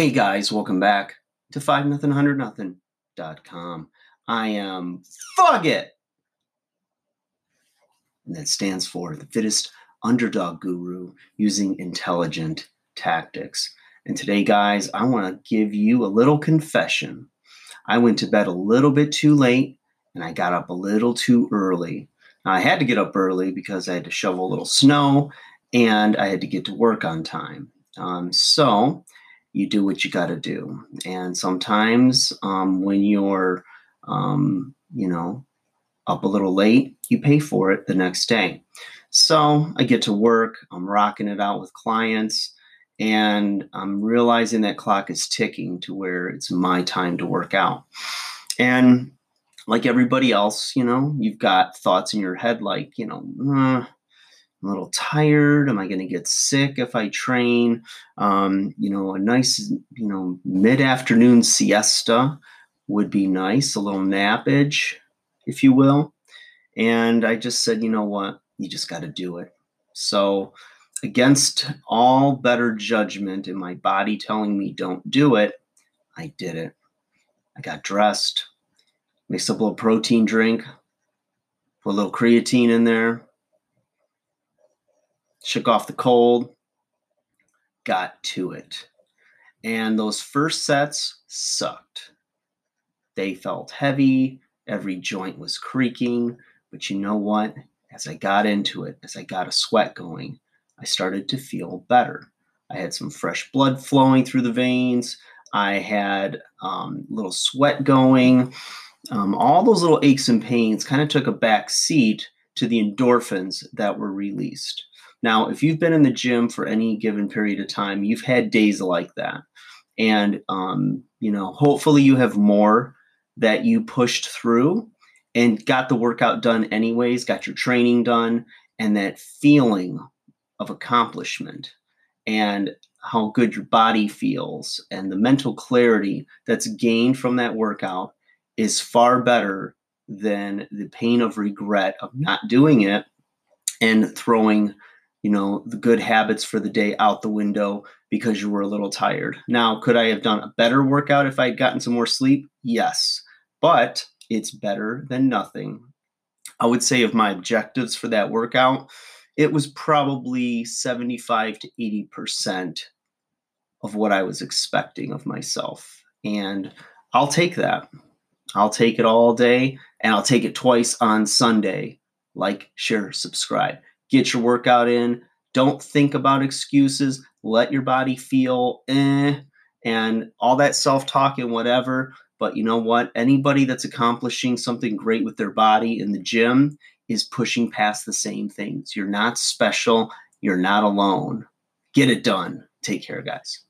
Hey guys, welcome back to 5 nothing 100 nothing.com. I am Fugget. And that stands for the fittest underdog guru using intelligent tactics. And today, guys, I want to give you a little confession. I went to bed a little bit too late and I got up a little too early. Now, I had to get up early because I had to shovel a little snow and I had to get to work on time. Um, so, you do what you got to do. And sometimes um, when you're, um, you know, up a little late, you pay for it the next day. So I get to work, I'm rocking it out with clients, and I'm realizing that clock is ticking to where it's my time to work out. And like everybody else, you know, you've got thoughts in your head like, you know, uh, I'm a little tired. Am I going to get sick if I train? Um, you know, a nice, you know, mid afternoon siesta would be nice, a little nappage, if you will. And I just said, you know what? You just got to do it. So, against all better judgment and my body telling me don't do it, I did it. I got dressed, mixed up a little protein drink, put a little creatine in there, shook off the cold, got to it. And those first sets sucked. They felt heavy, every joint was creaking. But you know what? As I got into it, as I got a sweat going, I started to feel better. I had some fresh blood flowing through the veins. I had um, a little sweat going. Um, all those little aches and pains kind of took a back seat to the endorphins that were released. Now, if you've been in the gym for any given period of time, you've had days like that. And, um, you know, hopefully you have more that you pushed through and got the workout done anyways, got your training done, and that feeling of accomplishment and how good your body feels and the mental clarity that's gained from that workout is far better than the pain of regret of not doing it and throwing you know, the good habits for the day out the window because you were a little tired. Now, could I have done a better workout if I had gotten some more sleep? Yes, but it's better than nothing. I would say of my objectives for that workout, it was probably 75 to 80% of what I was expecting of myself. And I'll take that. I'll take it all day and I'll take it twice on Sunday. Like, share, subscribe get your workout in. Don't think about excuses. Let your body feel eh and all that self talk and whatever. But you know what? Anybody that's accomplishing something great with their body in the gym is pushing past the same things. You're not special. You're not alone. Get it done. Take care, guys.